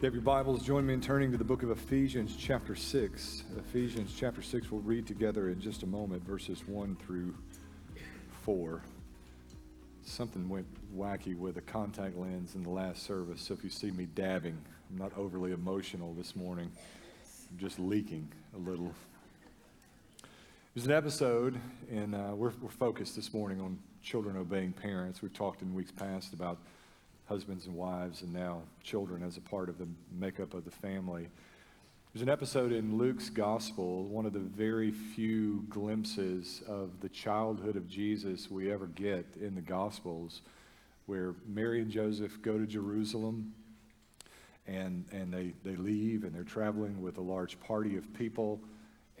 you have your Bibles, join me in turning to the book of Ephesians, chapter 6. Ephesians, chapter 6, we'll read together in just a moment, verses 1 through 4. Something went wacky with a contact lens in the last service, so if you see me dabbing, I'm not overly emotional this morning. I'm just leaking a little. There's an episode, and uh, we're, we're focused this morning on children obeying parents. We've talked in weeks past about husbands and wives and now children as a part of the makeup of the family. There's an episode in Luke's gospel, one of the very few glimpses of the childhood of Jesus we ever get in the gospels, where Mary and Joseph go to Jerusalem and, and they, they leave and they're traveling with a large party of people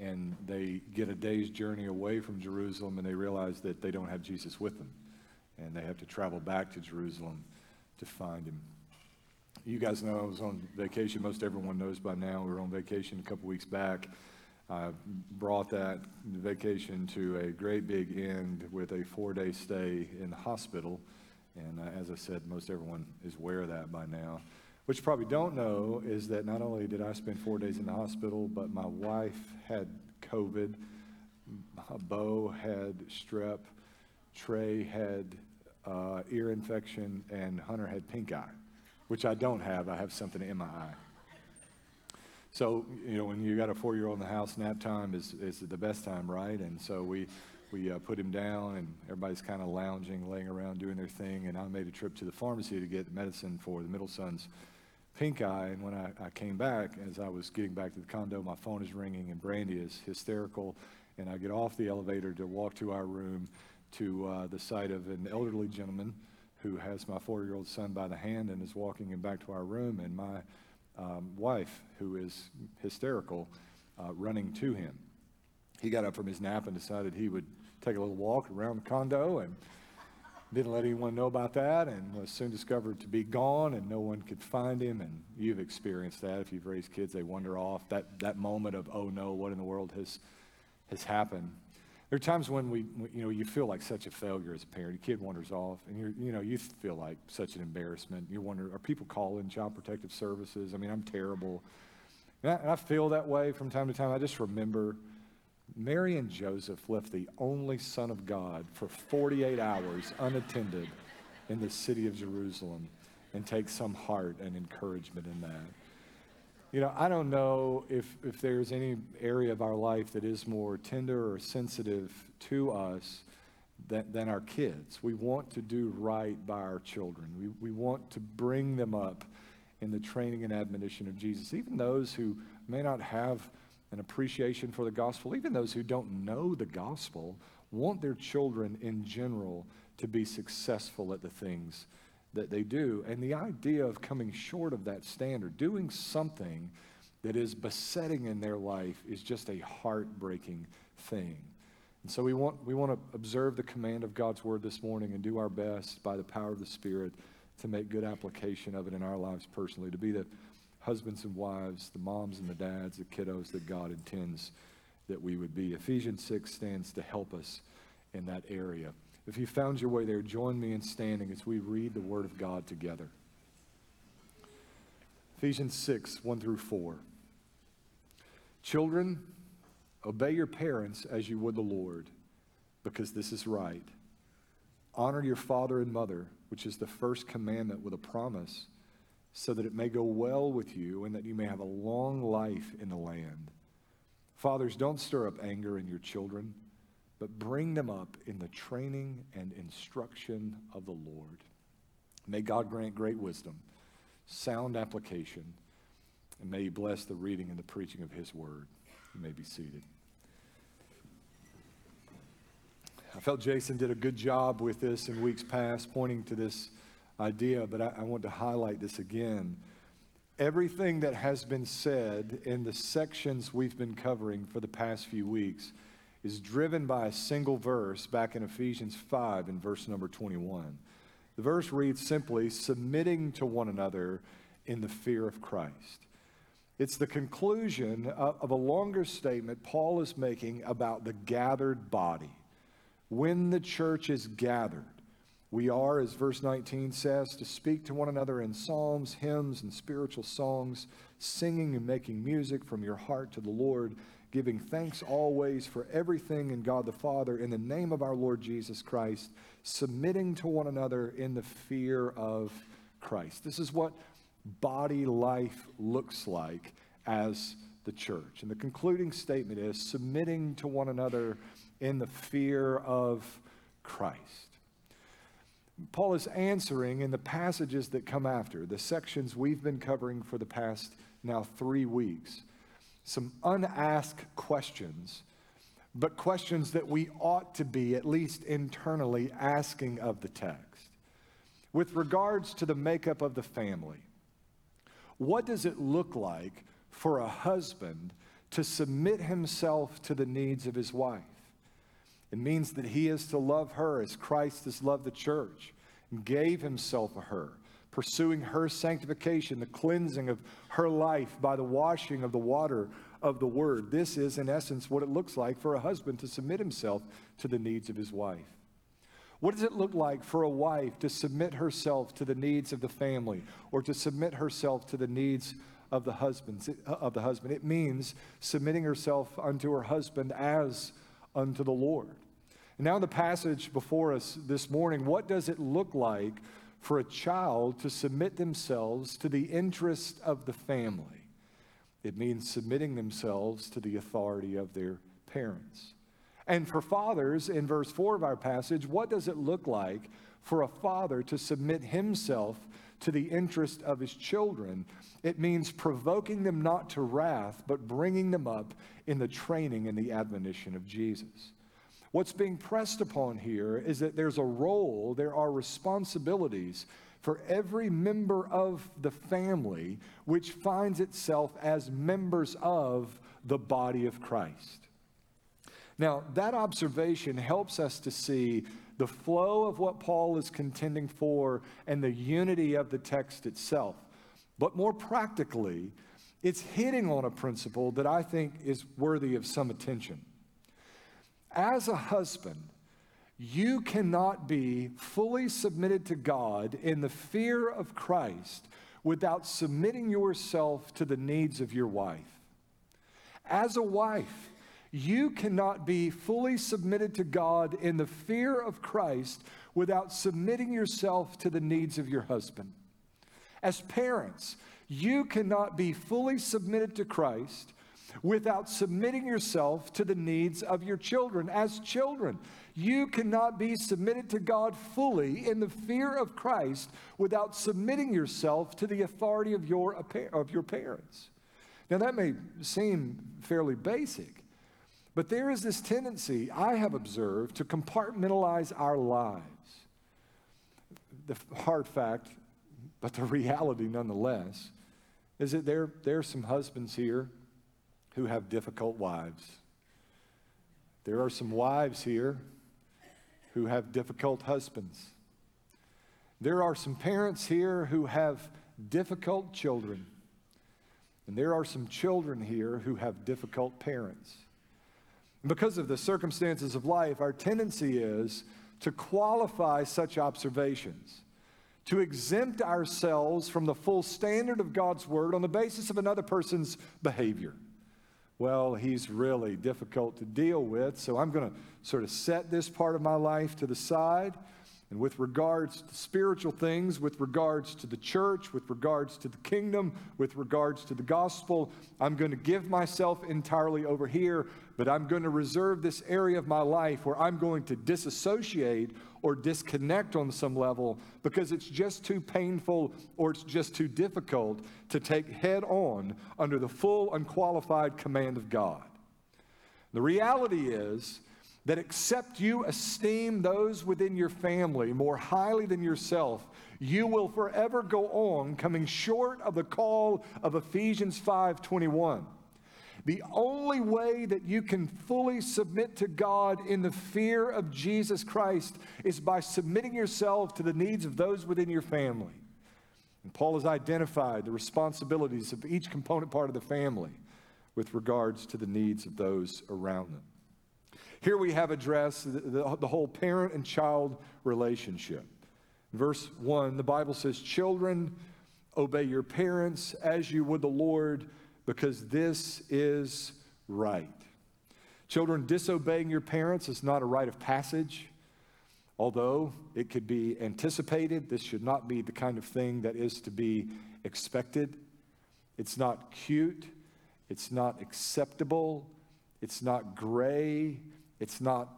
and they get a day's journey away from Jerusalem and they realize that they don't have Jesus with them and they have to travel back to Jerusalem to find him. You guys know I was on vacation. Most everyone knows by now. We were on vacation a couple weeks back. I brought that vacation to a great big end with a four day stay in the hospital. And uh, as I said, most everyone is aware of that by now. What you probably don't know is that not only did I spend four days in the hospital, but my wife had COVID, Bo had strep, Trey had uh, ear infection, and Hunter had pink eye, which I don't have. I have something in my eye. So, you know, when you got a four year old in the house, nap time is, is the best time, right? And so we, we uh, put him down, and everybody's kind of lounging, laying around, doing their thing. And I made a trip to the pharmacy to get medicine for the middle son's pink eye. And when I, I came back, as I was getting back to the condo, my phone is ringing, and Brandy is hysterical. And I get off the elevator to walk to our room to uh, the sight of an elderly gentleman who has my four year old son by the hand and is walking him back to our room, and my um, wife, who is hysterical, uh, running to him. He got up from his nap and decided he would take a little walk around the condo and didn't let anyone know about that and was soon discovered to be gone and no one could find him. And you've experienced that. If you've raised kids they wander off. That, that moment of oh no what in the world has has happened there are times when we, you know, you feel like such a failure as a parent. Your kid wanders off, and you you know, you feel like such an embarrassment. You wonder, are people calling Child Protective Services? I mean, I'm terrible. And I, and I feel that way from time to time. I just remember Mary and Joseph left the only Son of God for 48 hours unattended in the city of Jerusalem and take some heart and encouragement in that. You know, I don't know if, if there's any area of our life that is more tender or sensitive to us than, than our kids. We want to do right by our children. We, we want to bring them up in the training and admonition of Jesus. Even those who may not have an appreciation for the gospel, even those who don't know the gospel, want their children in general to be successful at the things that they do. And the idea of coming short of that standard, doing something that is besetting in their life, is just a heartbreaking thing. And so we want, we want to observe the command of God's word this morning and do our best by the power of the Spirit to make good application of it in our lives personally, to be the husbands and wives, the moms and the dads, the kiddos that God intends that we would be. Ephesians 6 stands to help us in that area. If you found your way there, join me in standing as we read the Word of God together. Ephesians 6, 1 through 4. Children, obey your parents as you would the Lord, because this is right. Honor your father and mother, which is the first commandment with a promise, so that it may go well with you and that you may have a long life in the land. Fathers, don't stir up anger in your children but bring them up in the training and instruction of the Lord. May God grant great wisdom, sound application, and may He bless the reading and the preaching of His word. You may be seated. I felt Jason did a good job with this in weeks past, pointing to this idea, but I, I want to highlight this again. Everything that has been said in the sections we've been covering for the past few weeks is driven by a single verse back in Ephesians 5 in verse number 21. The verse reads simply, submitting to one another in the fear of Christ. It's the conclusion of a longer statement Paul is making about the gathered body. When the church is gathered, We are, as verse 19 says, to speak to one another in psalms, hymns, and spiritual songs, singing and making music from your heart to the Lord, giving thanks always for everything in God the Father, in the name of our Lord Jesus Christ, submitting to one another in the fear of Christ. This is what body life looks like as the church. And the concluding statement is submitting to one another in the fear of Christ. Paul is answering in the passages that come after, the sections we've been covering for the past now three weeks, some unasked questions, but questions that we ought to be, at least internally, asking of the text. With regards to the makeup of the family, what does it look like for a husband to submit himself to the needs of his wife? It means that he is to love her as Christ has loved the church and gave himself for her, pursuing her sanctification, the cleansing of her life by the washing of the water of the word. This is, in essence, what it looks like for a husband to submit himself to the needs of his wife. What does it look like for a wife to submit herself to the needs of the family or to submit herself to the needs of the husband of the husband it means submitting herself unto her husband as unto the Lord. And now, the passage before us this morning, what does it look like for a child to submit themselves to the interest of the family? It means submitting themselves to the authority of their parents. And for fathers, in verse 4 of our passage, what does it look like for a father to submit himself to the interest of his children? It means provoking them not to wrath, but bringing them up in the training and the admonition of Jesus. What's being pressed upon here is that there's a role, there are responsibilities for every member of the family which finds itself as members of the body of Christ. Now, that observation helps us to see the flow of what Paul is contending for and the unity of the text itself. But more practically, it's hitting on a principle that I think is worthy of some attention. As a husband, you cannot be fully submitted to God in the fear of Christ without submitting yourself to the needs of your wife. As a wife, you cannot be fully submitted to God in the fear of Christ without submitting yourself to the needs of your husband. As parents, you cannot be fully submitted to Christ without submitting yourself to the needs of your children. As children, you cannot be submitted to God fully in the fear of Christ without submitting yourself to the authority of your, of your parents. Now, that may seem fairly basic, but there is this tendency I have observed to compartmentalize our lives. The hard fact, but the reality nonetheless, is that there, there are some husbands here who have difficult wives. There are some wives here who have difficult husbands. There are some parents here who have difficult children. And there are some children here who have difficult parents. Because of the circumstances of life, our tendency is to qualify such observations, to exempt ourselves from the full standard of God's word on the basis of another person's behavior well, he's really difficult to deal with, so I'm going to sort of set this part of my life to the side. And with regards to spiritual things, with regards to the church, with regards to the kingdom, with regards to the gospel, I'm going to give myself entirely over here, but I'm going to reserve this area of my life where I'm going to disassociate or disconnect on some level because it's just too painful or it's just too difficult to take head on under the full unqualified command of God. The reality is that except you esteem those within your family more highly than yourself, you will forever go on coming short of the call of Ephesians 5:21. The only way that you can fully submit to God in the fear of Jesus Christ is by submitting yourself to the needs of those within your family. And Paul has identified the responsibilities of each component part of the family with regards to the needs of those around them. Here we have addressed the, the, the whole parent and child relationship. Verse 1, the Bible says, Children, obey your parents as you would the Lord, because this is right. Children, disobeying your parents is not a rite of passage. Although it could be anticipated, this should not be the kind of thing that is to be expected. It's not cute. It's not acceptable. It's not gray. It's not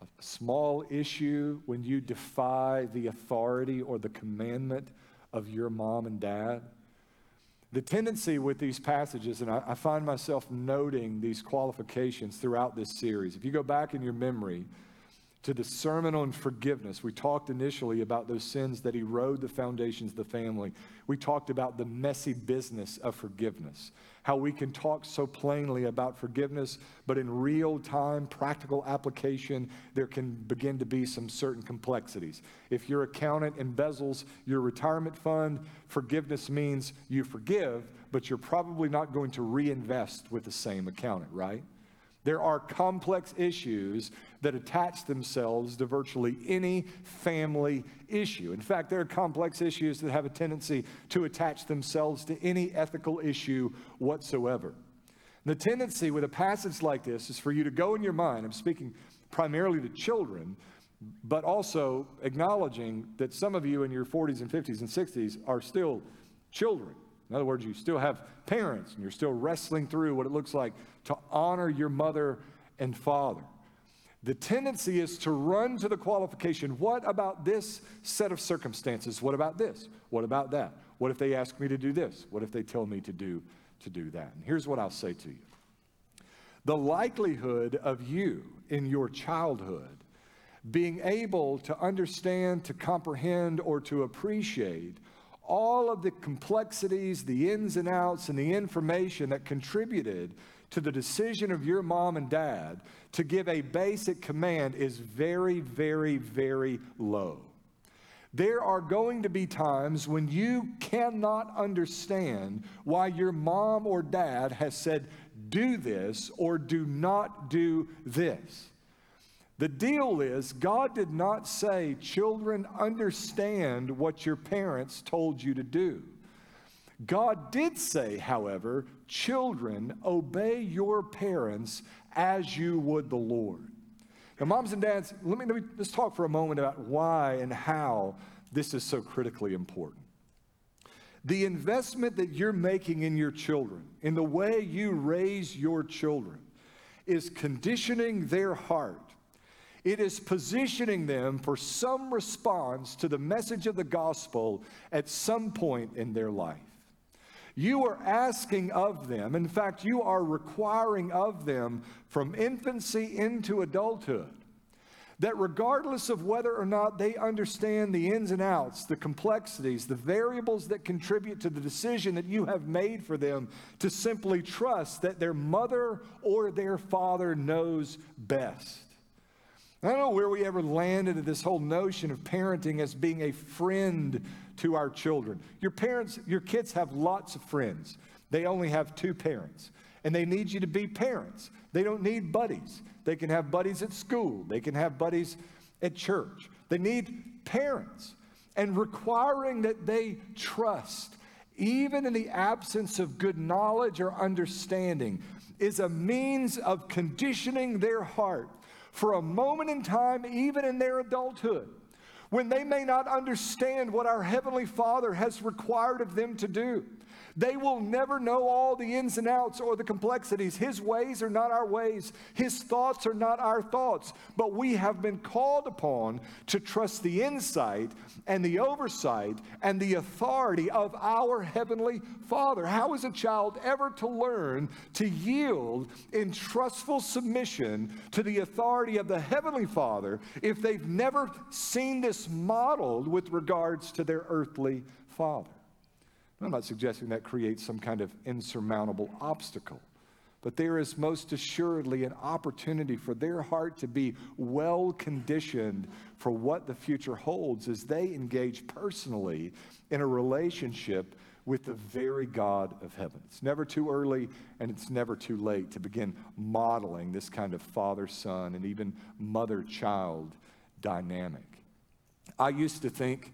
a small issue when you defy the authority or the commandment of your mom and dad. The tendency with these passages, and I, I, find myself noting these qualifications throughout this series. If you go back in your memory, to the sermon on forgiveness. We talked initially about those sins that erode the foundations of the family. We talked about the messy business of forgiveness, how we can talk so plainly about forgiveness, but in real time, practical application, there can begin to be some certain complexities. If your accountant embezzles your retirement fund, forgiveness means you forgive, but you're probably not going to reinvest with the same accountant, right? There are complex issues that attach themselves to virtually any family issue. In fact, there are complex issues that have a tendency to attach themselves to any ethical issue whatsoever. The tendency with a passage like this is for you to go in your mind, I'm speaking primarily to children, but also acknowledging that some of you in your 40s and 50s and 60s are still children. In other words, you still have parents and you're still wrestling through what it looks like to honor your mother and father. The tendency is to run to the qualification what about this set of circumstances? What about this? What about that? What if they ask me to do this? What if they tell me to do to do that? And here's what I'll say to you. The likelihood of you in your childhood being able to understand, to comprehend, or to appreciate all of the complexities, the ins and outs, and the information that contributed to the decision of your mom and dad to give a basic command is very, very, very low. There are going to be times when you cannot understand why your mom or dad has said, do this or do not do this. The deal is, God did not say, children, understand what your parents told you to do. God did say, however, children, obey your parents as you would the Lord. Now, moms and dads, let me, let me just talk for a moment about why and how this is so critically important. The investment that you're making in your children, in the way you raise your children, is conditioning their heart it is positioning them for some response to the message of the gospel at some point in their life. You are asking of them, in fact, you are requiring of them from infancy into adulthood, that regardless of whether or not they understand the ins and outs, the complexities, the variables that contribute to the decision that you have made for them, to simply trust that their mother or their father knows best. I don't know where we ever landed at this whole notion of parenting as being a friend to our children. Your parents, your kids have lots of friends. They only have two parents, and they need you to be parents. They don't need buddies. They can have buddies at school, they can have buddies at church. They need parents, and requiring that they trust, even in the absence of good knowledge or understanding, is a means of conditioning their heart for a moment in time, even in their adulthood, when they may not understand what our Heavenly Father has required of them to do. They will never know all the ins and outs or the complexities. His ways are not our ways, His thoughts are not our thoughts. But we have been called upon to trust the insight and the oversight and the authority of our Heavenly Father. How is a child ever to learn to yield in trustful submission to the authority of the Heavenly Father if they've never seen this modeled with regards to their earthly father? I'm not suggesting that creates some kind of insurmountable obstacle, but there is most assuredly an opportunity for their heart to be well conditioned for what the future holds as they engage personally in a relationship with the very God of heaven. It's never too early and it's never too late to begin modeling this kind of father son and even mother child dynamic. I used to think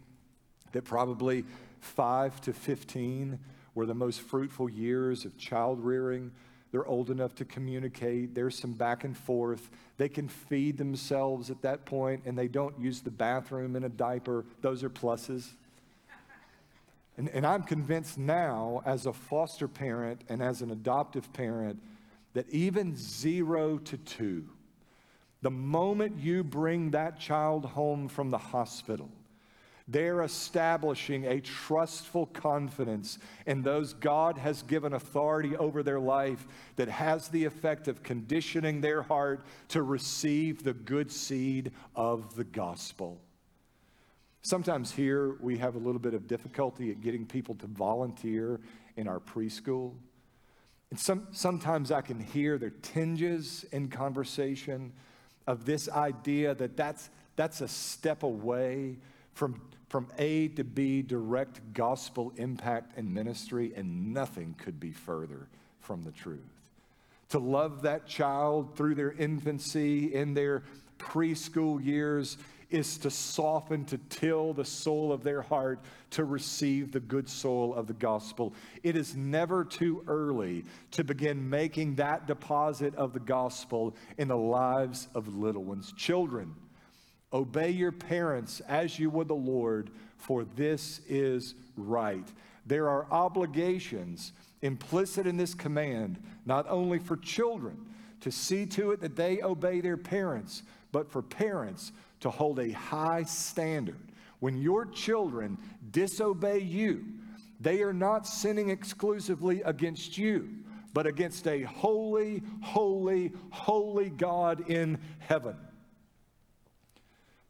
that probably 5 to 15 were the most fruitful years of child rearing. They're old enough to communicate. There's some back and forth. They can feed themselves at that point, and they don't use the bathroom in a diaper. Those are pluses. And, and I'm convinced now, as a foster parent and as an adoptive parent, that even zero to two, the moment you bring that child home from the hospital, they're establishing a trustful confidence in those God has given authority over their life that has the effect of conditioning their heart to receive the good seed of the gospel. Sometimes here we have a little bit of difficulty at getting people to volunteer in our preschool. And some, sometimes I can hear their tinges in conversation of this idea that that's, that's a step away from from A to B, direct gospel impact and ministry, and nothing could be further from the truth. To love that child through their infancy, in their preschool years, is to soften, to till the soul of their heart to receive the good soul of the gospel. It is never too early to begin making that deposit of the gospel in the lives of little ones. Children, Obey your parents as you would the Lord, for this is right. There are obligations implicit in this command, not only for children to see to it that they obey their parents, but for parents to hold a high standard. When your children disobey you, they are not sinning exclusively against you, but against a holy, holy, holy God in heaven.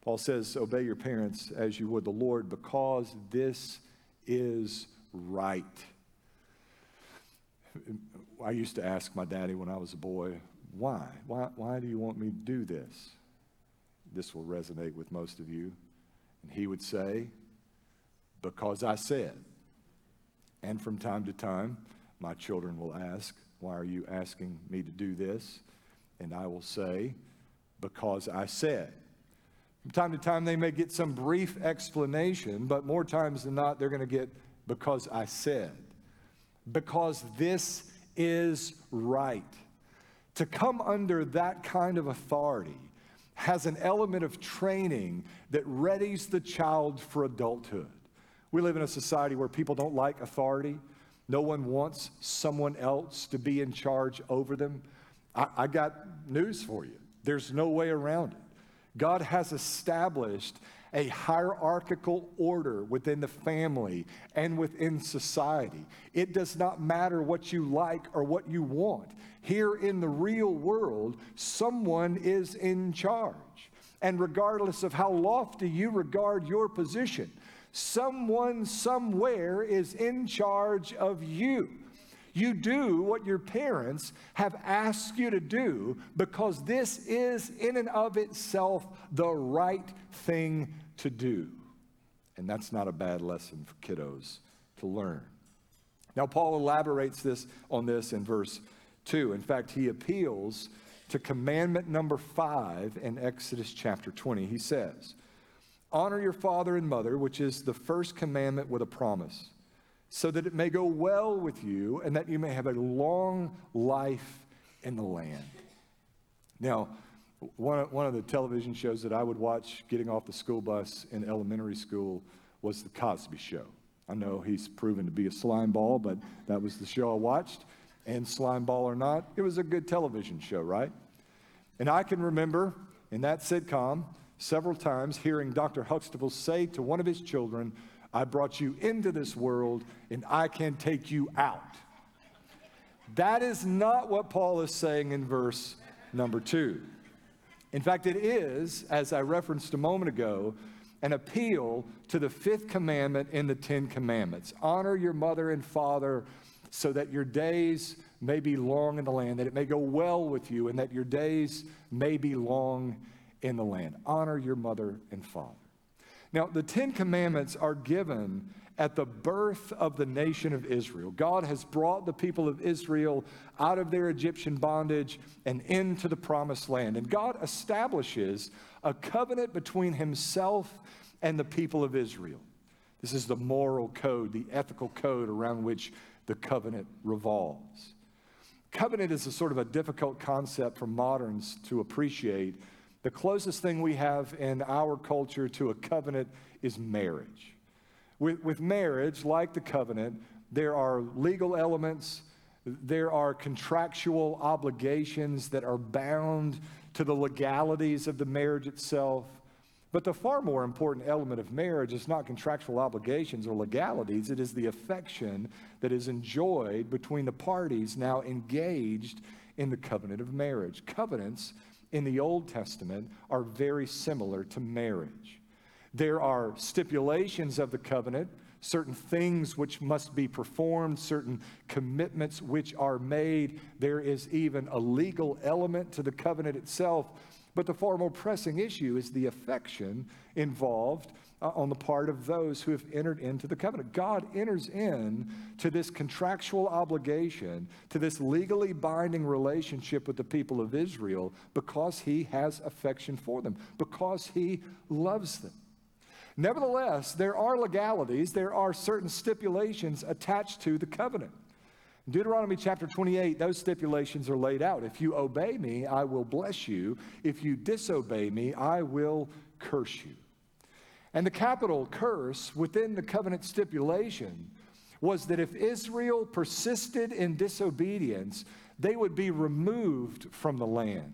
Paul says, Obey your parents as you would the Lord, because this is right. I used to ask my daddy when I was a boy, why? Why, why do you want me to do this? This will resonate with most of you. And he would say, Because I said. And from time to time, my children will ask, Why are you asking me to do this? And I will say, Because I said. From time to time, they may get some brief explanation, but more times than not, they're going to get, because I said. Because this is right. To come under that kind of authority has an element of training that readies the child for adulthood. We live in a society where people don't like authority. No one wants someone else to be in charge over them. I, I got news for you there's no way around it. God has established a hierarchical order within the family and within society. It does not matter what you like or what you want. Here in the real world, someone is in charge. And regardless of how lofty you regard your position, someone somewhere is in charge of you. You do what your parents have asked you to do because this is, in and of itself, the right thing to do. And that's not a bad lesson for kiddos to learn. Now, Paul elaborates this on this in verse 2. In fact, he appeals to commandment number 5 in Exodus chapter 20. He says, Honor your father and mother, which is the first commandment with a promise so that it may go well with you and that you may have a long life in the land. Now, one of, one of the television shows that I would watch getting off the school bus in elementary school was The Cosby Show. I know he's proven to be a slime ball, but that was the show I watched. And slime ball or not, it was a good television show, right? And I can remember in that sitcom several times hearing Dr. Huxtable say to one of his children, I brought you into this world and I can take you out. That is not what Paul is saying in verse number two. In fact, it is, as I referenced a moment ago, an appeal to the fifth commandment in the Ten Commandments honor your mother and father so that your days may be long in the land, that it may go well with you, and that your days may be long in the land. Honor your mother and father. Now, the Ten Commandments are given at the birth of the nation of Israel. God has brought the people of Israel out of their Egyptian bondage and into the promised land. And God establishes a covenant between himself and the people of Israel. This is the moral code, the ethical code around which the covenant revolves. Covenant is a sort of a difficult concept for moderns to appreciate. The closest thing we have in our culture to a covenant is marriage. With, with marriage, like the covenant, there are legal elements, there are contractual obligations that are bound to the legalities of the marriage itself. But the far more important element of marriage is not contractual obligations or legalities, it is the affection that is enjoyed between the parties now engaged in the covenant of marriage. Covenants in the Old Testament are very similar to marriage. There are stipulations of the covenant, certain things which must be performed, certain commitments which are made. There is even a legal element to the covenant itself. But the far more pressing issue is the affection involved uh, on the part of those who have entered into the covenant. God enters in to this contractual obligation, to this legally binding relationship with the people of Israel because he has affection for them, because he loves them. Nevertheless, there are legalities, there are certain stipulations attached to the covenant. Deuteronomy chapter 28, those stipulations are laid out. If you obey me, I will bless you. If you disobey me, I will curse you. And the capital curse within the covenant stipulation was that if Israel persisted in disobedience, they would be removed from the land.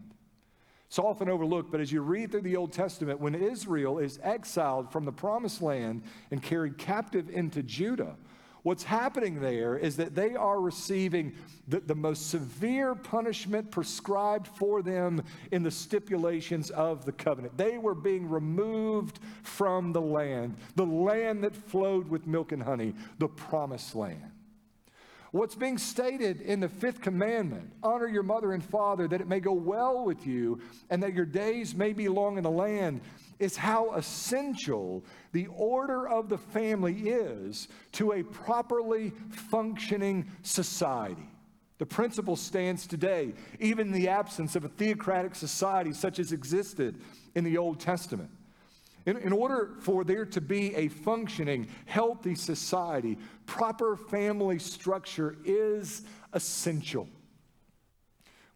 It's often overlooked, but as you read through the Old Testament, when Israel is exiled from the promised land and carried captive into Judah, what's happening there is that they are receiving the, the, most severe punishment prescribed for them in the stipulations of the covenant. They were being removed from the land, the land that flowed with milk and honey, the promised land. What's being stated in the fifth commandment honor your mother and father that it may go well with you and that your days may be long in the land is how essential the order of the family is to a properly functioning society. The principle stands today, even in the absence of a theocratic society such as existed in the Old Testament. In, in, order for there to be a functioning, healthy society, proper family structure is essential.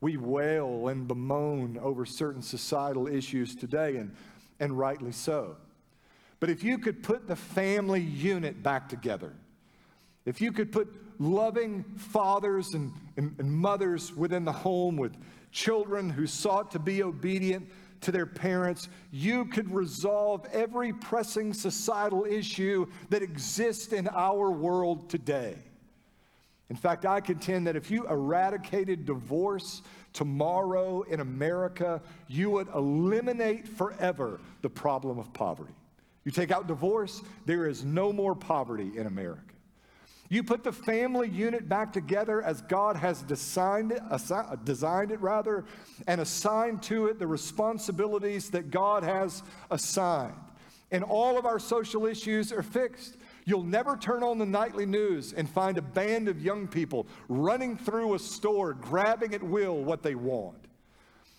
We wail and bemoan over certain societal issues today, and, and rightly so. But if you could put the family unit back together, if you could put loving fathers and, and, and mothers within the home with children who sought to be obedient, to their parents, you could resolve every pressing societal issue that exists in our world today. In fact, I contend that if you eradicated divorce tomorrow in America, you would eliminate forever the problem of poverty. You take out divorce, there is no more poverty in America. You put the family unit back together as God has designed it, assi- designed it rather, and assigned to it the responsibilities that God has assigned. And all of our social issues are fixed. You'll never turn on the nightly news and find a band of young people running through a store, grabbing at will what they want.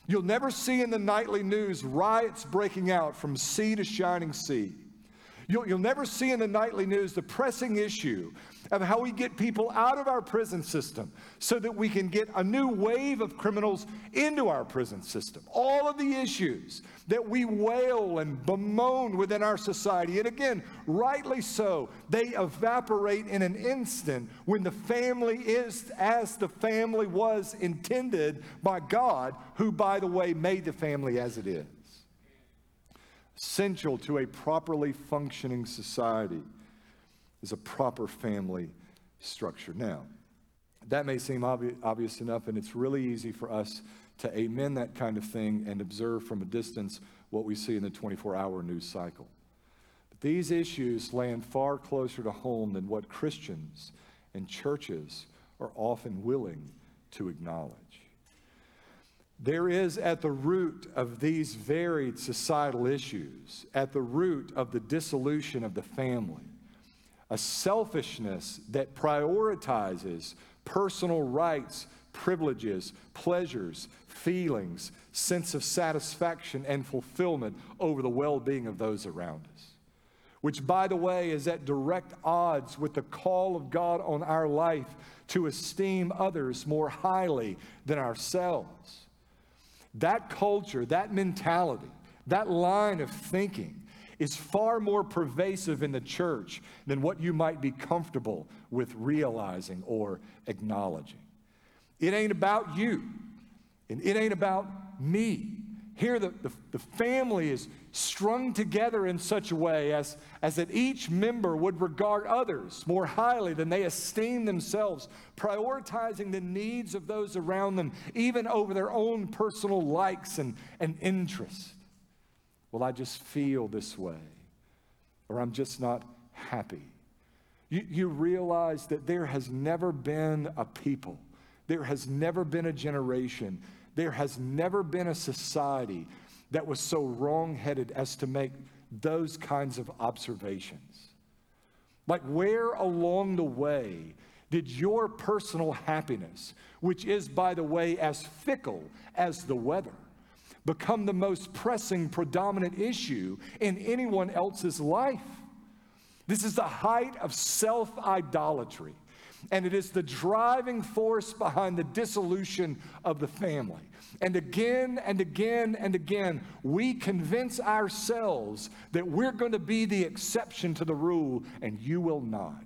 You'll never see in the nightly news riots breaking out from sea to shining sea. You'll, you'll never see in the nightly news the pressing issue of how we get people out of our prison system so that we can get a new wave of criminals into our prison system. All of the issues that we wail and bemoan within our society, and again, rightly so, they evaporate in an instant when the family is as the family was intended by God, who, by the way, made the family as it is essential to a properly functioning society is a proper family structure. Now, that may seem obvi- obvious enough, and it's really easy for us to amen that kind of thing and observe from a distance what we see in the 24 hour news cycle. But these issues land far closer to home than what Christians and churches are often willing to acknowledge. There is at the root of these varied societal issues, at the root of the dissolution of the family, a selfishness that prioritizes personal rights, privileges, pleasures, feelings, sense of satisfaction and fulfillment over the well being of those around us. which, by the way, is at direct odds with the call of God on our life to esteem others more highly than ourselves. That culture, that mentality, that line of thinking is far more pervasive in the church than what you might be comfortable with realizing or acknowledging. It ain't about you, and it ain't about me. Here, the, the, the, family is strung together in such a way as, as that each member would regard others more highly than they esteem themselves, prioritizing the needs of those around them, even over their own personal likes and, and interests. Well, I just feel this way, or I'm just not happy. You, you realize that there has never been a people, there has never been a generation there has never been a society that was so wrongheaded as to make those kinds of observations. Like, where along the way did your personal happiness, which is, by the way, as fickle as the weather, become the most pressing, predominant issue in anyone else's life? This is the height of self idolatry. And it is the driving force behind the dissolution of the family. And again and again and again, we convince ourselves that we're going to be the exception to the rule, and you will not.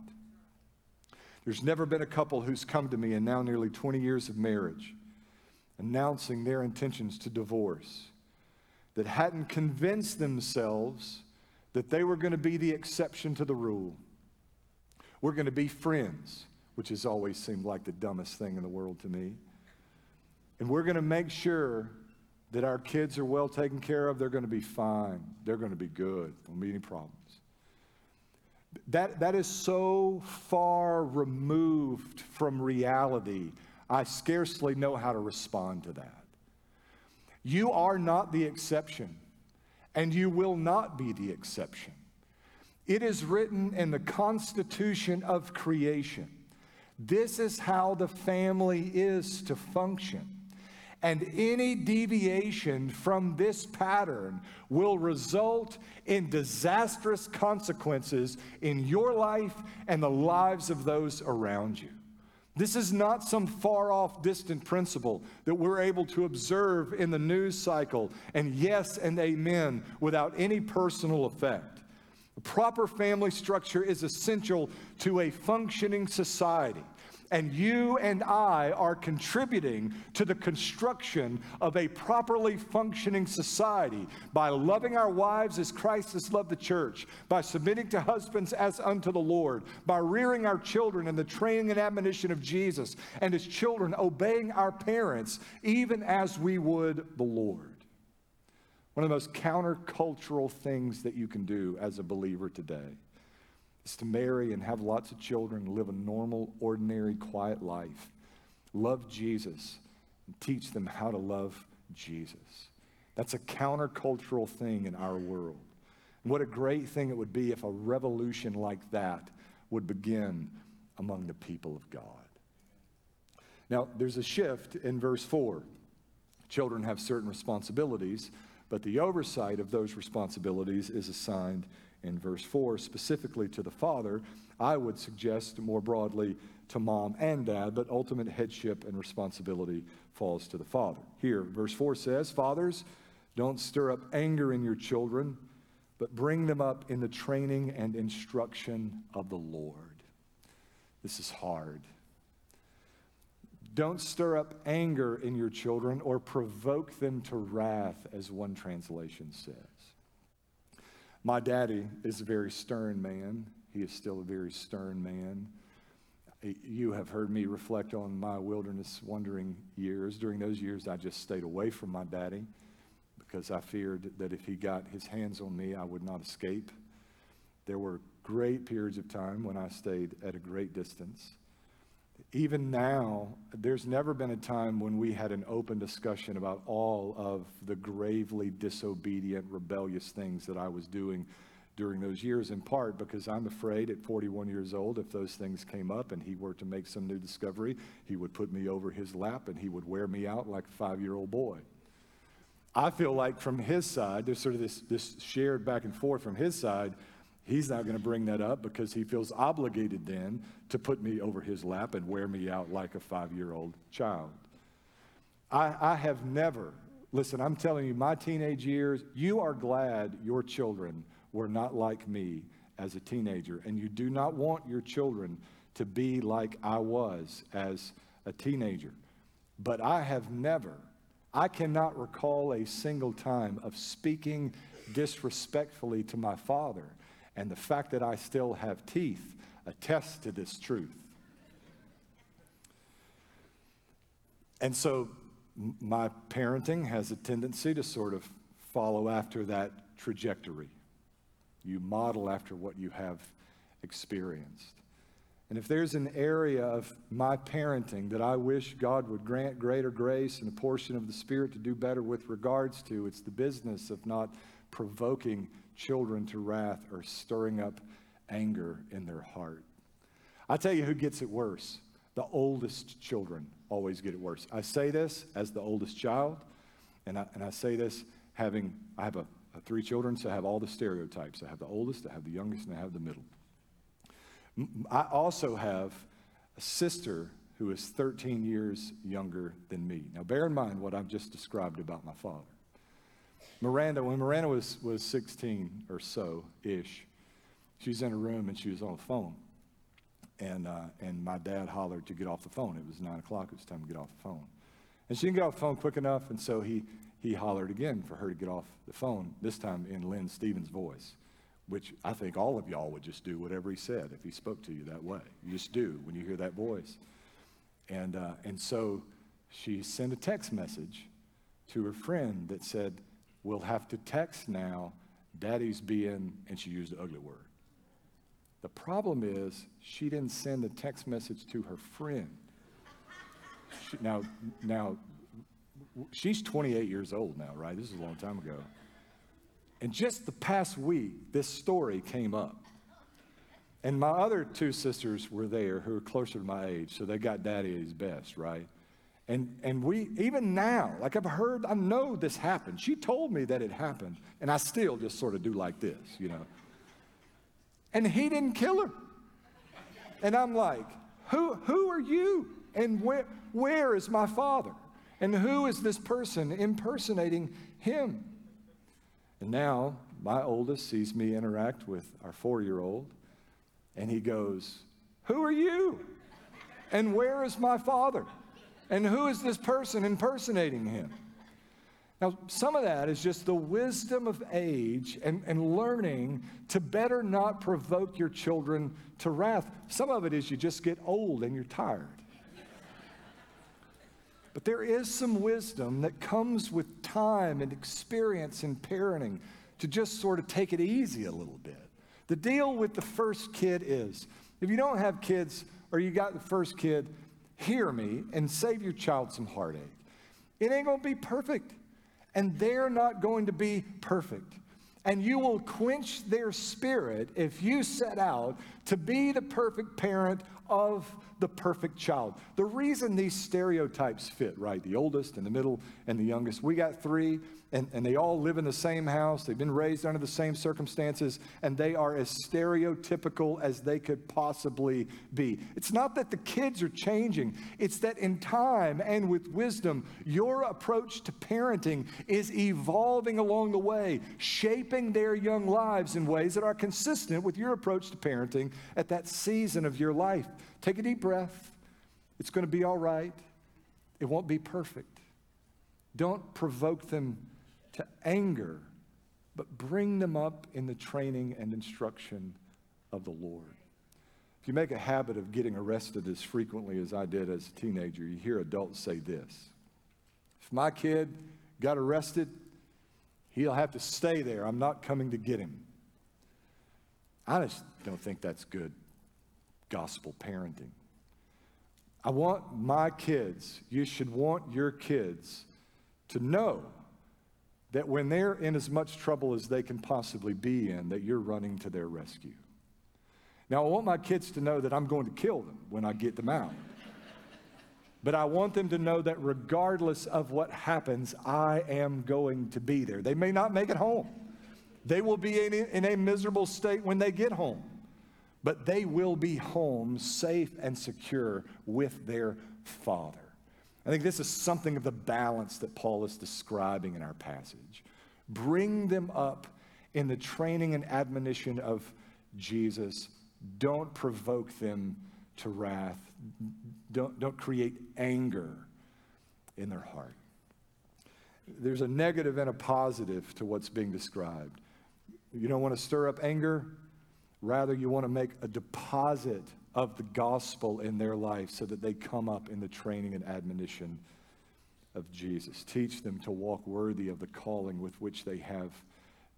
There's never been a couple who's come to me in now nearly 20 years of marriage announcing their intentions to divorce that hadn't convinced themselves that they were going to be the exception to the rule. We're going to be friends which has always seemed like the dumbest thing in the world to me. And we're going to make sure that our kids are well taken care of. They're going to be fine. They're going to be good. Won't be any problems. That, that is so far removed from reality, I scarcely know how to respond to that. You are not the exception, and you will not be the exception. It is written in the constitution of creation this is how the family is to function. And any deviation from this pattern will result in disastrous consequences in your life and the lives of those around you. This is not some far off, distant principle that we're able to observe in the news cycle and yes and amen without any personal effect. A proper family structure is essential to a functioning society. And you and I are contributing to the construction of a properly functioning society by loving our wives as Christ has loved the church, by submitting to husbands as unto the Lord, by rearing our children in the training and admonition of Jesus, and as children obeying our parents, even as we would the Lord. One of the most countercultural things that you can do as a believer today is to marry and have lots of children, live a normal, ordinary, quiet life, love Jesus, and teach them how to love Jesus. That's a countercultural thing in our world. And what a great thing it would be if a revolution like that would begin among the people of God. Now, there's a shift in verse 4. Children have certain responsibilities, but the oversight of those responsibilities is assigned in verse 4, specifically to the father, I would suggest more broadly to mom and dad, but ultimate headship and responsibility falls to the father. Here, verse 4 says, Fathers, don't stir up anger in your children, but bring them up in the training and instruction of the Lord. This is hard. Don't stir up anger in your children or provoke them to wrath, as one translation says. My daddy is a very stern man. He is still a very stern man. You have heard me reflect on my wilderness wandering years. During those years, I just stayed away from my daddy because I feared that if he got his hands on me, I would not escape. There were great periods of time when I stayed at a great distance even now, there's never been a time when we had an open discussion about all of the gravely disobedient, rebellious things that I was doing during those years, in part because I'm afraid at 41 years old, if those things came up and he were to make some new discovery, he would put me over his lap and he would wear me out like a five year old boy. I feel like from his side, there's sort of this, this shared back and forth from his side He's not going to bring that up because he feels obligated then to put me over his lap and wear me out like a five year old child. I, I have never, listen, I'm telling you, my teenage years, you are glad your children were not like me as a teenager, and you do not want your children to be like I was as a teenager. But I have never, I cannot recall a single time of speaking disrespectfully to my father. And the fact that I still have teeth attests to this truth. And so my parenting has a tendency to sort of follow after that trajectory. You model after what you have experienced. And if there's an area of my parenting that I wish God would grant greater grace and a portion of the Spirit to do better with regards to, it's the business of not provoking children to wrath or stirring up anger in their heart. I tell you who gets it worse. The oldest children always get it worse. I say this as the oldest child, and I, and I say this having, I have a, a three children, so I have all the stereotypes. I have the oldest, I have the youngest, and I have the middle. I also have a sister who is 13 years younger than me. Now, bear in mind what I've just described about my father. Miranda, when Miranda was, was 16 or so ish, she was in a room and she was on the phone. And, uh, and my dad hollered to get off the phone. It was 9 o'clock, it was time to get off the phone. And she didn't get off the phone quick enough, and so he, he hollered again for her to get off the phone, this time in Lynn Stevens' voice which I think all of y'all would just do whatever he said if he spoke to you that way. You just do when you hear that voice. And, uh, and so she sent a text message to her friend that said, We'll have to text now. Daddy's being, and she used the ugly word. The problem is, she didn't send the text message to her friend. She, now, now, she's 28 years old now, right? This is a long time ago. And just the past week, this story came up. And my other two sisters were there who are closer to my age, so they got daddy at his best, right? And, and we, even now, like I've heard, I know this happened. She told me that it happened, and I still just sort of do like this, you know. And he didn't kill her. And I'm like, who, who are you? And where, where is my father? And who is this person impersonating him? And now my oldest sees me interact with our four year old, and he goes, Who are you? And where is my father? And who is this person impersonating him? Now, some of that is just the wisdom of age and, and learning to better not provoke your children to wrath. Some of it is you just get old and you're tired. But there is some wisdom that comes with time and experience in parenting to just sort of take it easy a little bit. The deal with the first kid is if you don't have kids or you got the first kid, hear me and save your child some heartache. It ain't to be perfect, and they're not going to be perfect. And you will quench their spirit if you set out to be the perfect parent of the perfect child. The reason these stereotypes fit, right? The oldest and the middle and the youngest. We got three, and, and they all live in the same house. They've been raised under the same circumstances, and they are as stereotypical as they could possibly be. It's not that the kids are changing, it's that in time and with wisdom, your approach to parenting is evolving along the way, shaping their young lives in ways that are consistent with your approach to parenting at that season of your life. Take a deep breath. It's going to be all right. It won't be perfect. Don't provoke them to anger, but bring them up in the training and instruction of the Lord. If you make a habit of getting arrested as frequently as I did as a teenager, you hear adults say this If my kid got arrested, he'll have to stay there. I'm not coming to get him. I just don't think that's good gospel parenting. I want my kids, you should want your kids to know that when they're in as much trouble as they can possibly be in, that you're running to their rescue. Now, I want my kids to know that I'm going to kill them when I get them out. But I want them to know that regardless of what happens, I am going to be there. They may not make it home, They will be in a, in a miserable state when they get home, but they will be home safe and secure with their Father. I think this is something of the balance that Paul is describing in our passage. Bring them up in the training and admonition of Jesus. Don't provoke them to wrath. Don't, don't create anger in their heart. There's a negative and a positive to what's being described. You don't want to stir up anger, rather, you want to make a deposit of the gospel in their life so that they come up in the training and admonition of Jesus. Teach them to walk worthy of the calling with which they have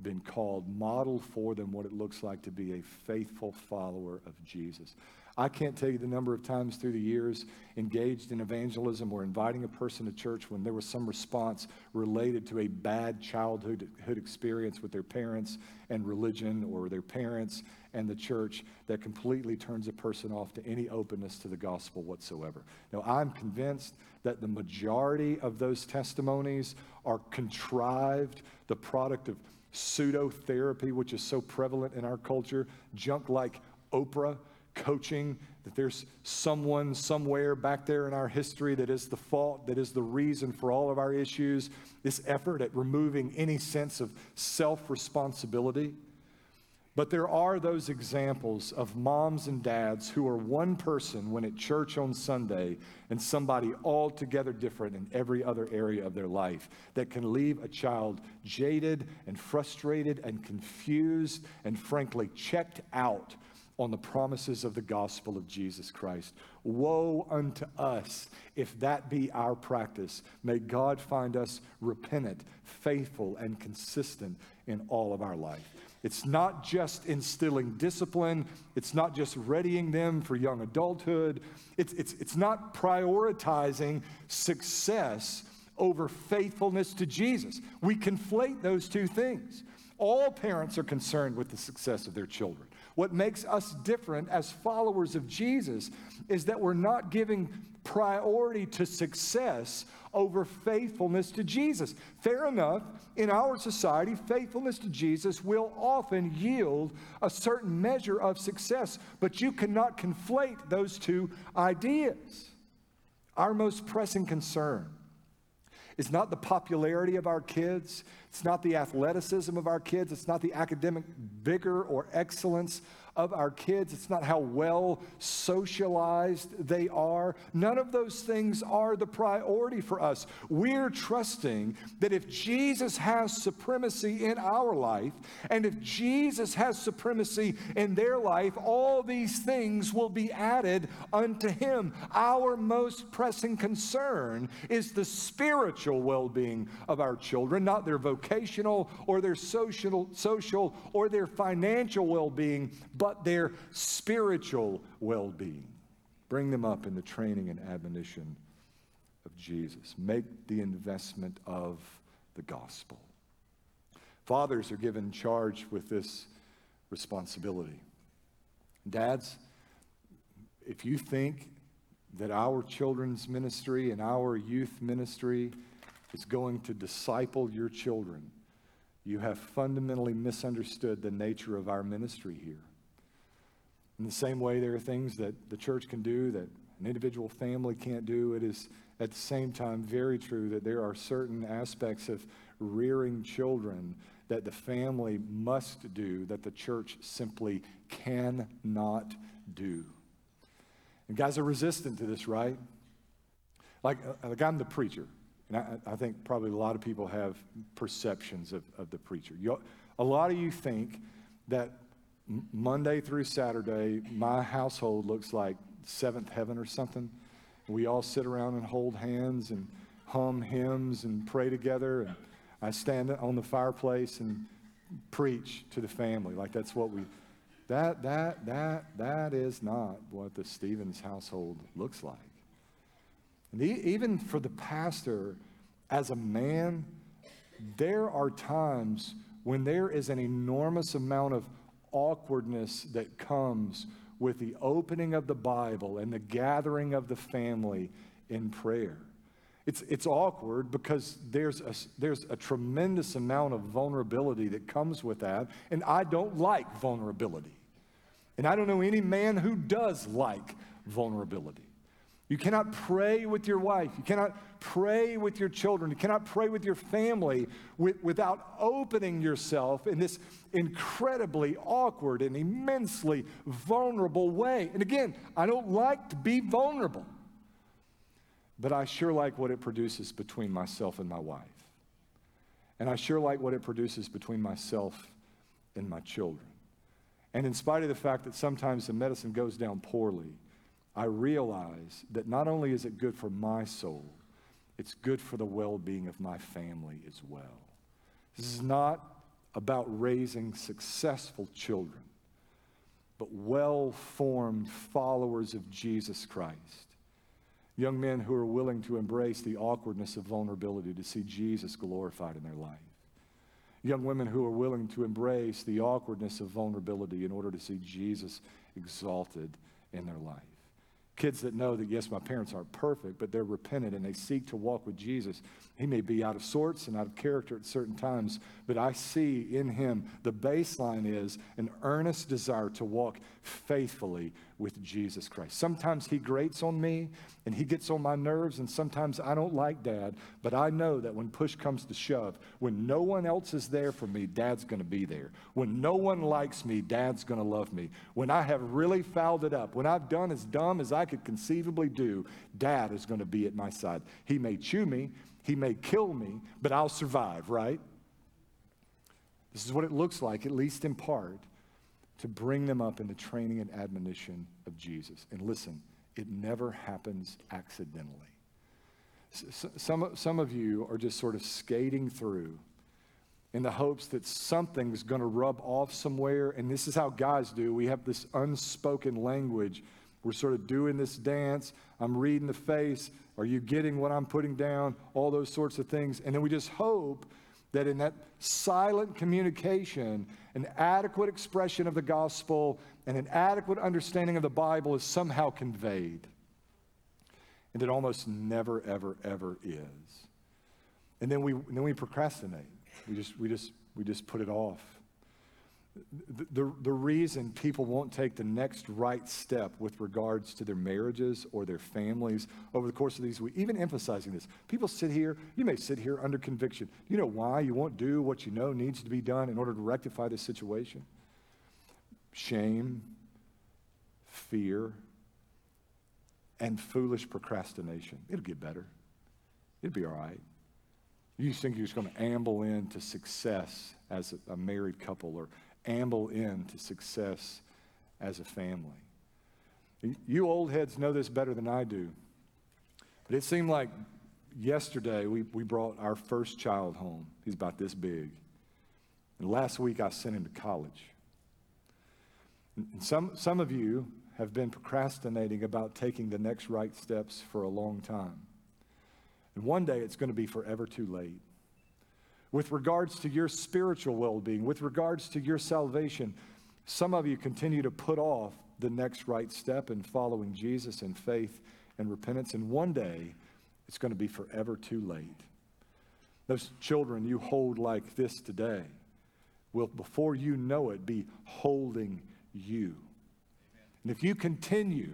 been called. Model for them what it looks like to be a faithful follower of Jesus. I can't tell you the number of times through the years engaged in evangelism or inviting a person to church when there was some response related to a bad childhood experience with their parents and religion or their parents and the church that completely turns a person off to any openness to the gospel whatsoever. Now, I'm convinced that the majority of those testimonies are contrived, the product of pseudo therapy, which is so prevalent in our culture, junk like Oprah coaching, that there's someone somewhere back there in our history that is the fault, that is the reason for all of our issues, this effort at removing any sense of self responsibility. But there are those examples of moms and dads who are one person when at church on Sunday and somebody altogether different in every other area of their life that can leave a child jaded and frustrated and confused and frankly checked out on the promises of the gospel of Jesus Christ. Woe unto us if that be our practice. May God find us repentant, faithful, and consistent in all of our life. It's not just instilling discipline, it's not just readying them for young adulthood, it's, it's, it's not prioritizing success over faithfulness to Jesus. We conflate those two things. All parents are concerned with the success of their children. What makes us different as followers of Jesus is that we're not giving priority to success over faithfulness to Jesus. Fair enough, in our society, faithfulness to Jesus will often yield a certain measure of success, but you cannot conflate those two ideas. Our most pressing concern is not the popularity of our kids, it's not the athleticism of our kids, it's not the academic vigor or excellence of our kids. It's not how well socialized they are. None of those things are the priority for us. We're trusting that if Jesus has supremacy in our life, and if Jesus has supremacy in their life, all these things will be added unto him. Our most pressing concern is the spiritual well being of our children, not their vocational or their social, social or their financial well being, but but their spiritual well being. Bring them up in the training and admonition of Jesus. Make the investment of the gospel. Fathers are given charge with this responsibility. Dads, if you think that our children's ministry and our youth ministry is going to disciple your children, you have fundamentally misunderstood the nature of our ministry here. In the same way, there are things that the church can do that an individual family can't do. It is at the same time very true that there are certain aspects of rearing children that the family must do that the church simply cannot do. And guys are resistant to this, right? Like, uh, like I'm the preacher, and I, I think probably a lot of people have perceptions of, of the preacher. You, a lot of you think that Monday through Saturday, my household looks like seventh heaven or something. We all sit around and hold hands and hum hymns and pray together. And I stand on the fireplace and preach to the family. Like that's what we, that, that, that, that is not what the Stevens household looks like. And even for the pastor, as a man, there are times when there is an enormous amount of awkwardness that comes with the opening of the Bible and the gathering of the family in prayer. It's, it's awkward because there's a, there's a tremendous amount of vulnerability that comes with that, and I don't like vulnerability. And I don't know any man who does like vulnerability. You cannot pray with your wife. You cannot pray with your children. You cannot pray with your family with, without opening yourself in this incredibly awkward and immensely vulnerable way. And again, I don't like to be vulnerable but I sure like what it produces between myself and my wife. And I sure like what it produces between myself and my children. And in spite of the fact that sometimes the medicine goes down poorly, I realize that not only is it good for my soul, it's good for the well being of my family as well. This is not about raising successful children, but well formed followers of Jesus Christ Young men who are willing to embrace the awkwardness of vulnerability to see Jesus glorified in their life. Young women who are willing to embrace the awkwardness of vulnerability in order to see Jesus exalted in their life. Kids that know that, yes, my parents aren't perfect, but they're repentant and they seek to walk with Jesus. He may be out of sorts and out of character at certain times, but I see in him the baseline is an earnest desire to walk faithfully with Jesus Christ. Sometimes he grates on me and he gets on my nerves, and sometimes I don't like dad, but I know that when push comes to shove, when no one else is there for me, dad's to be there. When no one likes me, dad's to love me. When I have really fouled it up, when I've done as dumb as I could conceivably do, dad is to be at my side. He may chew me, he may kill me, but I'll survive, right? This is what it looks like, at least in part to bring them up in the training and admonition of Jesus. And listen, it never happens accidentally. Some, some of you are just sort of skating through in the hopes that something's going to rub off somewhere. And this is how guys do. We have this unspoken language. We're sort of doing this dance. I'm reading the face. Are you getting what I'm putting down? All those sorts of things. And then we just hope that in that silent communication, an adequate expression of the gospel and an adequate understanding of the Bible is somehow conveyed. And it almost never, ever, ever is. And then we, and then we procrastinate. We just, we, just, we just put it off. The, the, reason people won't take the next right step with regards to their marriages or their families over the course of these weeks, even emphasizing this, people sit here, you may sit here under conviction. You know why you won't do what you know needs to be done in order to rectify this situation? Shame, fear, and foolish procrastination. It'll get better. It'll be all right. You think you're just going to amble into success as a, a married couple or amble into success as a family. You old heads know this better than I do. But it seemed like yesterday we, we brought our first child home. He's about this big. And last week I sent him to college. And some, some of you have been procrastinating about taking the next right steps for a long time. And one day it's going to be forever too late with regards to your spiritual well being, with regards to your salvation, some of you continue to put off the next right step in following Jesus in faith and repentance. And one day, it's going to be forever too late. Those children you hold like this today will, before you know it, be holding you. And if you continue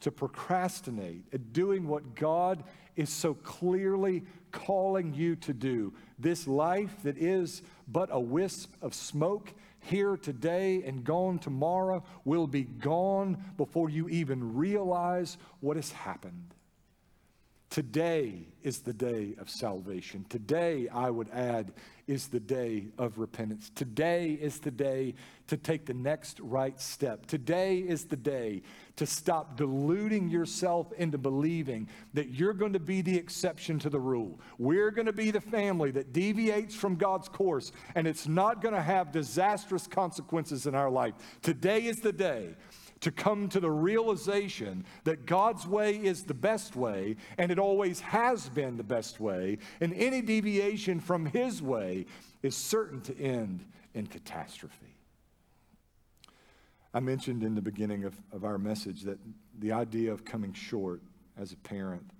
to procrastinate at doing what God is so clearly calling you to do. This life that is but a wisp of smoke here today and gone tomorrow will be gone before you even realize what has happened. Today is the day of salvation. Today, I would add, is the day of repentance. Today is the day to take the next right step. Today is the day to stop deluding yourself into believing that you're going to be the exception to the rule. We're going to be the family that deviates from God's course, and it's not going to have disastrous consequences in our life. Today is the day to come to the realization that God's way is the best way, and it always has been the best way, and any deviation from His way is certain to end in catastrophe. I mentioned in the beginning of, of our message that the idea of coming short as a parent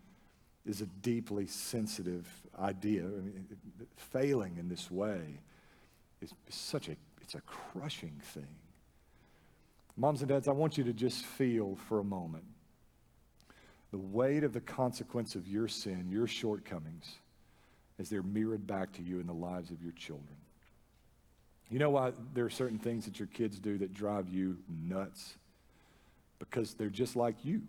is a deeply sensitive idea. I mean, failing in this way is such a, it's a crushing thing. Moms and dads, I want you to just feel for a moment the weight of the consequence of your sin, your shortcomings, as they're mirrored back to you in the lives of your children. You know why there are certain things that your kids do that drive you nuts? Because they're just like you.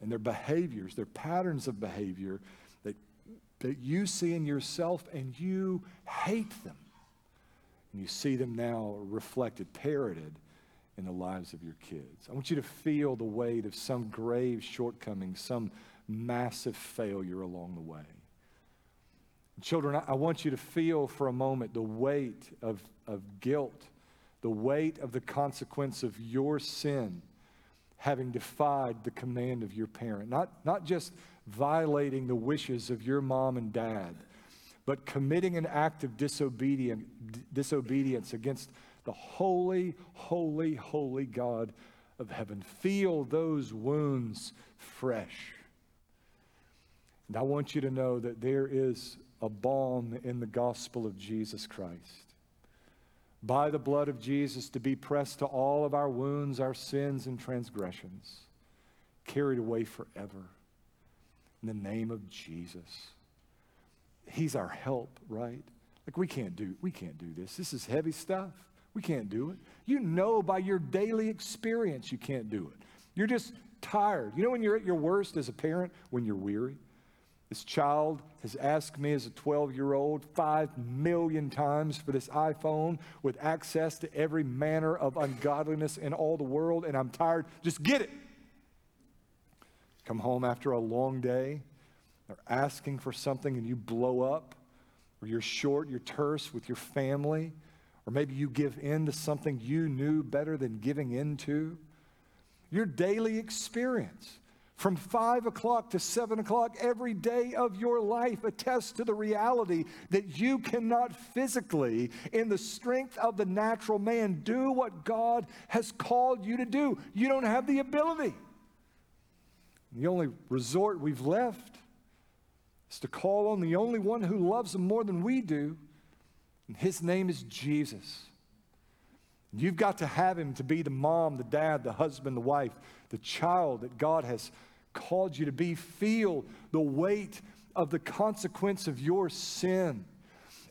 And their behaviors, their patterns of behavior that, that you see in yourself and you hate them. And you see them now reflected, parroted in the lives of your kids. I want you to feel the weight of some grave shortcoming, some massive failure along the way. Children, I want you to feel for a moment the weight of, of guilt, the weight of the consequence of your sin having defied the command of your parent. Not, not just violating the wishes of your mom and dad, but committing an act of disobedience, disobedience against the holy, holy, holy God of heaven. Feel those wounds fresh. And I want you to know that there is a balm in the gospel of Jesus Christ. By the blood of Jesus to be pressed to all of our wounds, our sins, and transgressions, carried away forever. In the name of Jesus. He's our help, right? Like we can't do we can't do this. This is heavy stuff. We can't do it. You know by your daily experience you can't do it. You're just tired. You know when you're at your worst as a parent when you're weary? This child has asked me as a 12 year old five million times for this iPhone with access to every manner of ungodliness in all the world, and I'm tired. Just get it. Come home after a long day, they're asking for something, and you blow up, or you're short, you're terse with your family, or maybe you give in to something you knew better than giving in to. Your daily experience from five o'clock to seven o'clock every day of your life attests to the reality that you cannot physically, in the strength of the natural man, do what God has called you to do. You don't have the ability. The only resort we've left is to call on the only one who loves them more than we do, and his name is Jesus. You've got to have him to be the mom, the dad, the husband, the wife, the child that God has called you to be. Feel the weight of the consequence of your sin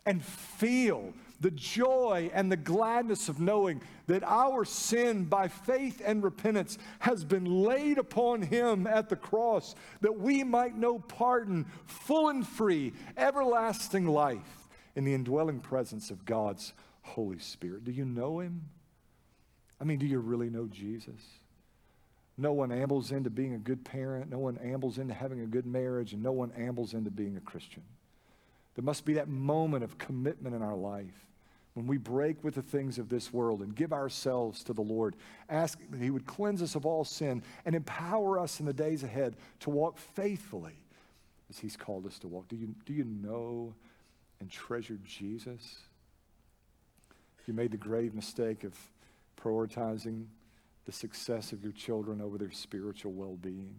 and feel the joy and the gladness of knowing that our sin by faith and repentance has been laid upon him at the cross that we might know pardon, full and free, everlasting life in the indwelling presence of God's Holy Spirit. Do you know him? I mean, do you really know Jesus? No one ambles into being a good parent. No one ambles into having a good marriage. And no one ambles into being a Christian. There must be that moment of commitment in our life when we break with the things of this world and give ourselves to the Lord, asking that He would cleanse us of all sin and empower us in the days ahead to walk faithfully as He's called us to walk. Do you, do you know and treasure Jesus? You made the grave mistake of prioritizing the success of your children over their spiritual well being.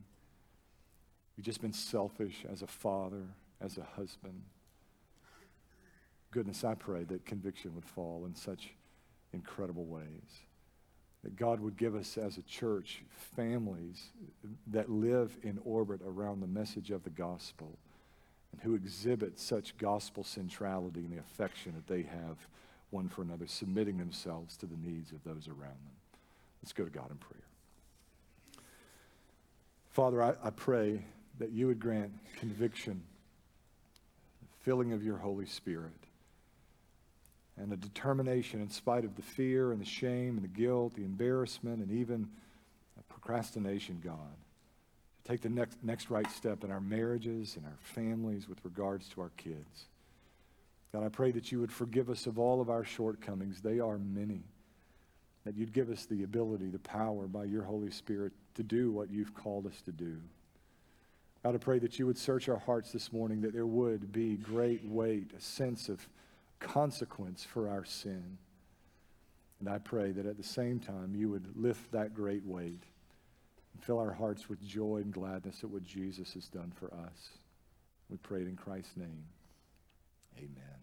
You've just been selfish as a father, as a husband. Goodness, I pray that conviction would fall in such incredible ways. That God would give us as a church families that live in orbit around the message of the gospel and who exhibit such gospel centrality and the affection that they have one for another, submitting themselves to the needs of those around them. Let's go to God in prayer. Father, I, I pray that you would grant conviction, filling of your Holy Spirit, and a determination in spite of the fear and the shame and the guilt, the embarrassment, and even procrastination, God, take the next, next right step in our marriages and our families with regards to our kids. God, I pray that you would forgive us of all of our shortcomings. They are many that you'd give us the ability, the power by your Holy Spirit to do what you've called us to do. God, I pray that you would search our hearts this morning, that there would be great weight, a sense of consequence for our sin. And I pray that at the same time you would lift that great weight, Fill our hearts with joy and gladness at what Jesus has done for us. We pray it in Christ's name. Amen.